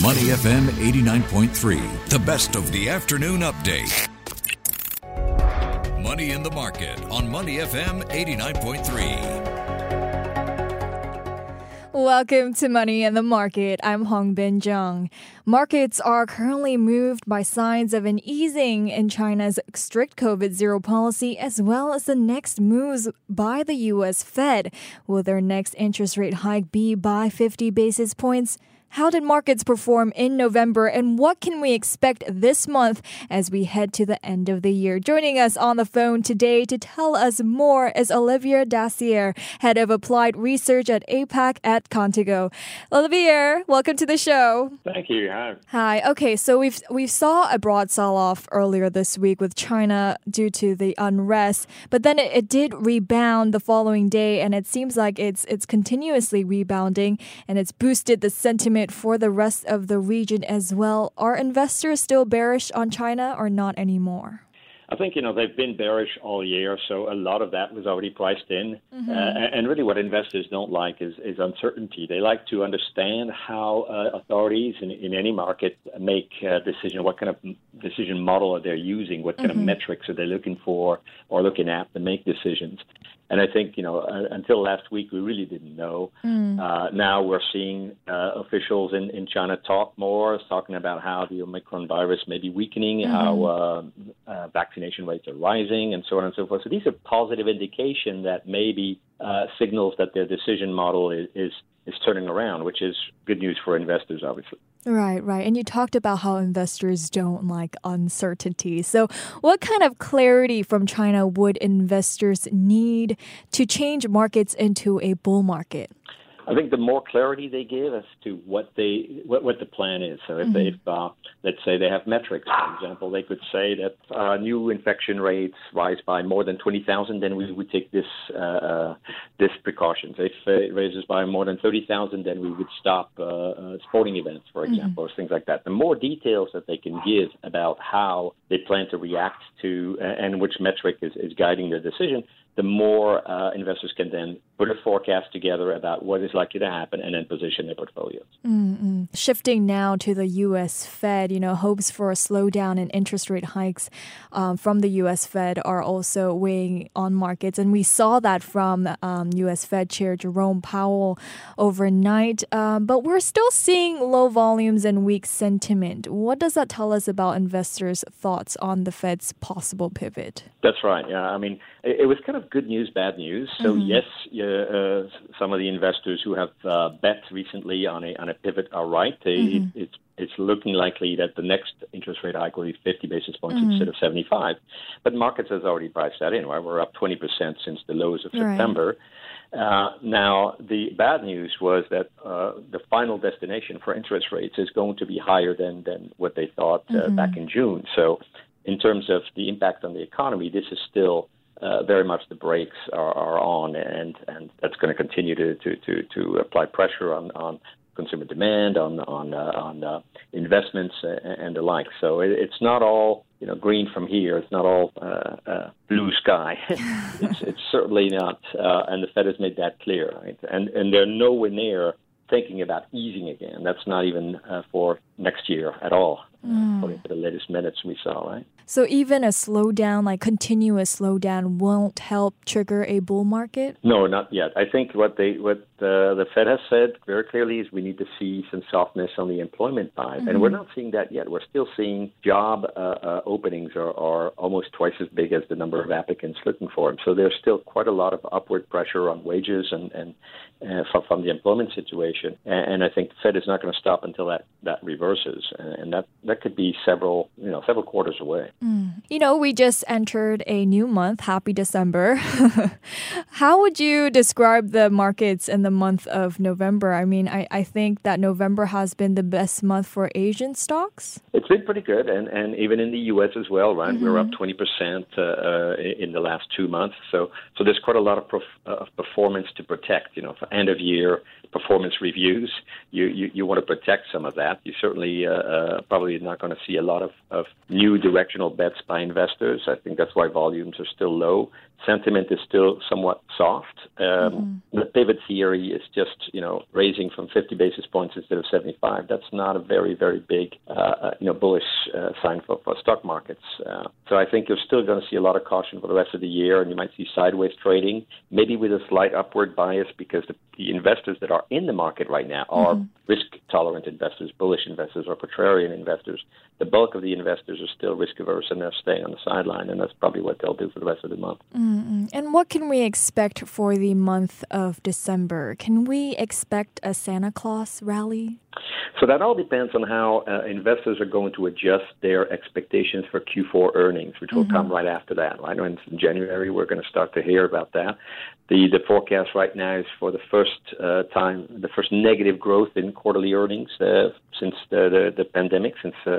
Money FM 89.3, the best of the afternoon update. Money in the market on Money FM 89.3. Welcome to Money in the Market. I'm Hong Bin Jung. Markets are currently moved by signs of an easing in China's strict COVID zero policy, as well as the next moves by the U.S. Fed. Will their next interest rate hike be by 50 basis points? How did markets perform in November and what can we expect this month as we head to the end of the year? Joining us on the phone today to tell us more is Olivier d'Assier, Head of Applied Research at APAC at Qontigo. Olivier, welcome to the show. Thank you. Hi. Hi. Okay, so we've we saw a broad sell-off earlier this week with China due to the unrest, but then it, it did rebound the following day and it seems like it's it's continuously rebounding and it's boosted the sentiment for the rest of the region as well. Are investors still bearish on China or not anymore? I think you know they've been bearish all year, so a lot of that was already priced in. Mm-hmm. Uh, and really, what investors don't like is, is uncertainty. They like to understand how uh, authorities in, in any market make a decision. What kind of decision model are they using? What kind Mm-hmm. of metrics are they looking for or looking at to make decisions? And I think you know uh, until last week we really didn't know. Mm. Uh, now we're seeing uh, officials in, in China talk more, talking about how the Omicron virus may be weakening, how uh, uh, vaccination rates are rising, and so on and so forth. So these are positive indication that maybe uh, signals that their decision model is, is is turning around, which is good news for investors, obviously. Right, right. And you talked about how investors don't like uncertainty. So, what kind of clarity from China would investors need to change markets into a bull market? I think the more clarity they give as to what they what, what the plan is. So if they, if, uh, let's say they have metrics, for example, they could say that uh, new infection rates rise by more than twenty thousand, then we would take this uh, uh, this precautions. If it raises by more than thirty thousand, then we would stop uh, uh, sporting events, for example, or things like that. The more details that they can give about how they plan to react to uh, and which metric is, is guiding their decision, the more uh, investors can then put a forecast together about what is likely to happen and then position their portfolios. Mm-mm. Shifting now to the U.S. Fed, you know, hopes for a slowdown in interest rate hikes um, from the U.S. Fed are also weighing on markets, and we saw that from um, U.S. Fed Chair Jerome Powell overnight. Um, but we're still seeing low volumes and weak sentiment. What does that tell us about investors' thoughts on the Fed's possible pivot? That's right. Yeah, I mean, it, it was kind of good news, bad news. So yes, yeah, some of the investors who have uh, bet recently on a on a pivot are right. They, it, it's it's looking likely that the next interest rate hike will be 50 basis points instead of 75. But markets has already priced that in. Right, we're up 20 percent since the lows of Right. September. Uh, now, the bad news was that uh, the final destination for interest rates is going to be higher than, than what they thought uh, back in June. So, in terms of the impact on the economy, this is still uh, very much the brakes are, are on, and, and that's going to continue to, to, to, to apply pressure on, on consumer demand, on on uh, on uh, investments uh, and the like. So it, it's not all you know green from here. It's not all uh, uh, blue sky. it's, it's certainly not, uh, and the Fed has made that clear. Right? And and they're nowhere near thinking about easing again. That's not even uh, for next year at all, according to the latest minutes we saw. Right. So even a slowdown, like continuous slowdown, won't help trigger a bull market. No, not yet. I think what they what uh, the Fed has said very clearly is we need to see some softness on the employment side, and we're not seeing that yet. We're still seeing job uh, uh, openings are, are almost twice as big as the number of applicants looking for them. So there's still quite a lot of upward pressure on wages and and uh, from, from the employment situation, and, and I think the Fed is not going to stop until that that reverses, and, and that that could be several you know several quarters away. You know, we just entered a new month. Happy December. How would you describe the markets in the month of November? I mean, I, I think that November has been the best month for Asian stocks. It's been pretty good, and, and even in the U.S. as well, right? We're up 20% uh, uh, in the last two months. So, so there's quite a lot of, prof- uh, of performance to protect. You know, for end of year performance reviews, you, you, you want to protect some of that. You certainly uh, uh, probably not going to see a lot of, of new directional bets by investors. I think that's why volumes are still low. Sentiment is still somewhat soft. Um, mm-hmm. The pivot theory is just, you know, raising from 50 basis points instead of 75. That's not a very, very big, uh, you know, bullish uh, sign for, for stock markets. Uh, so I think you're still going to see a lot of caution for the rest of the year, and you might see sideways trading, maybe with a slight upward bias because the, the investors that are in the market right now are mm-hmm. Risk tolerant investors, bullish investors, or contrarian investors. The bulk of the investors are still risk averse and they're staying on the sideline, and that's probably what they'll do for the rest of the month. Mm-hmm. And what can we expect for the month of December? Can we expect a Santa Claus rally? So that all depends on how uh, investors are going to adjust their expectations for Q4 earnings, which will mm-hmm. come right after that. Right in January, we're going to start to hear about that. The the forecast right now is for the first uh, time, the first negative growth in quarterly earnings uh, since the, the, the pandemic, since uh,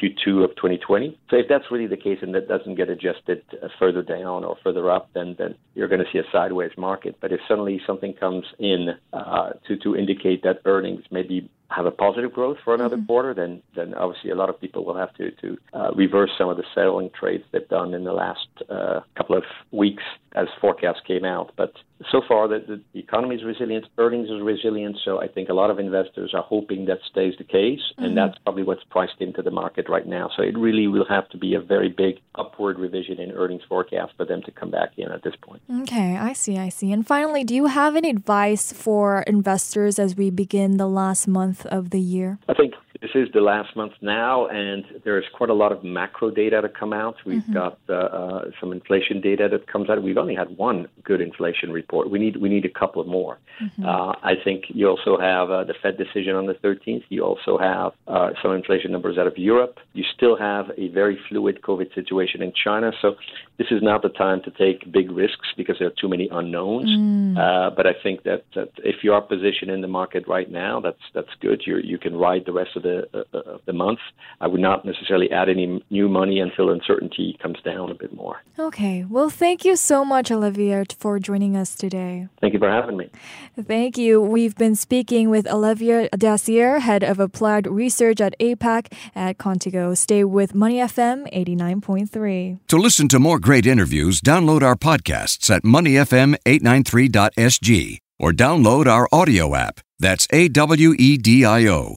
Q2 of 2020. So if that's really the case and that doesn't get adjusted uh, further down or further up, then then you're going to see a sideways market. But if suddenly something comes in uh, to to indicate that earnings maybe have a positive growth for another mm-hmm. quarter, then then obviously a lot of people will have to to uh, reverse some of the selling trades they've done in the last uh, couple of weeks as forecasts came out. But so far, the, the economy is resilient, earnings is resilient. So I think a lot of investors are hoping that stays the case, mm-hmm. and that's probably what's priced into the market right now. So it really will have to be a very big upward revision in earnings forecast for them to come back in at this point. Okay, I see, I see. And finally, do you have any advice for investors as we begin the last month of the year? I think this is the last month now, and there's quite a lot of macro data to come out. We've mm-hmm. got uh, uh, some inflation data that comes out. We've only had one good inflation report. We need we need a couple of more. Mm-hmm. Uh, I think you also have uh, the Fed decision on the 13th. You also have uh, some inflation numbers out of Europe. You still have a very fluid COVID situation in China. So this is not the time to take big risks because there are too many unknowns. Mm. Uh, but I think that, that if you are positioned in the market right now, that's that's good. You you can ride the rest of the the uh, of the month. I would not necessarily add any new money until uncertainty comes down a bit more. Okay. Well, thank you so much, Olivier, for joining us today. Thank you for having me. Thank you. We've been speaking with Olivier d'Assier, head of applied research at APAC at Qontigo. Stay with Money FM 89.3. To listen to more great interviews, download our podcasts at moneyfm893.sg or download our audio app. That's A W E D I O.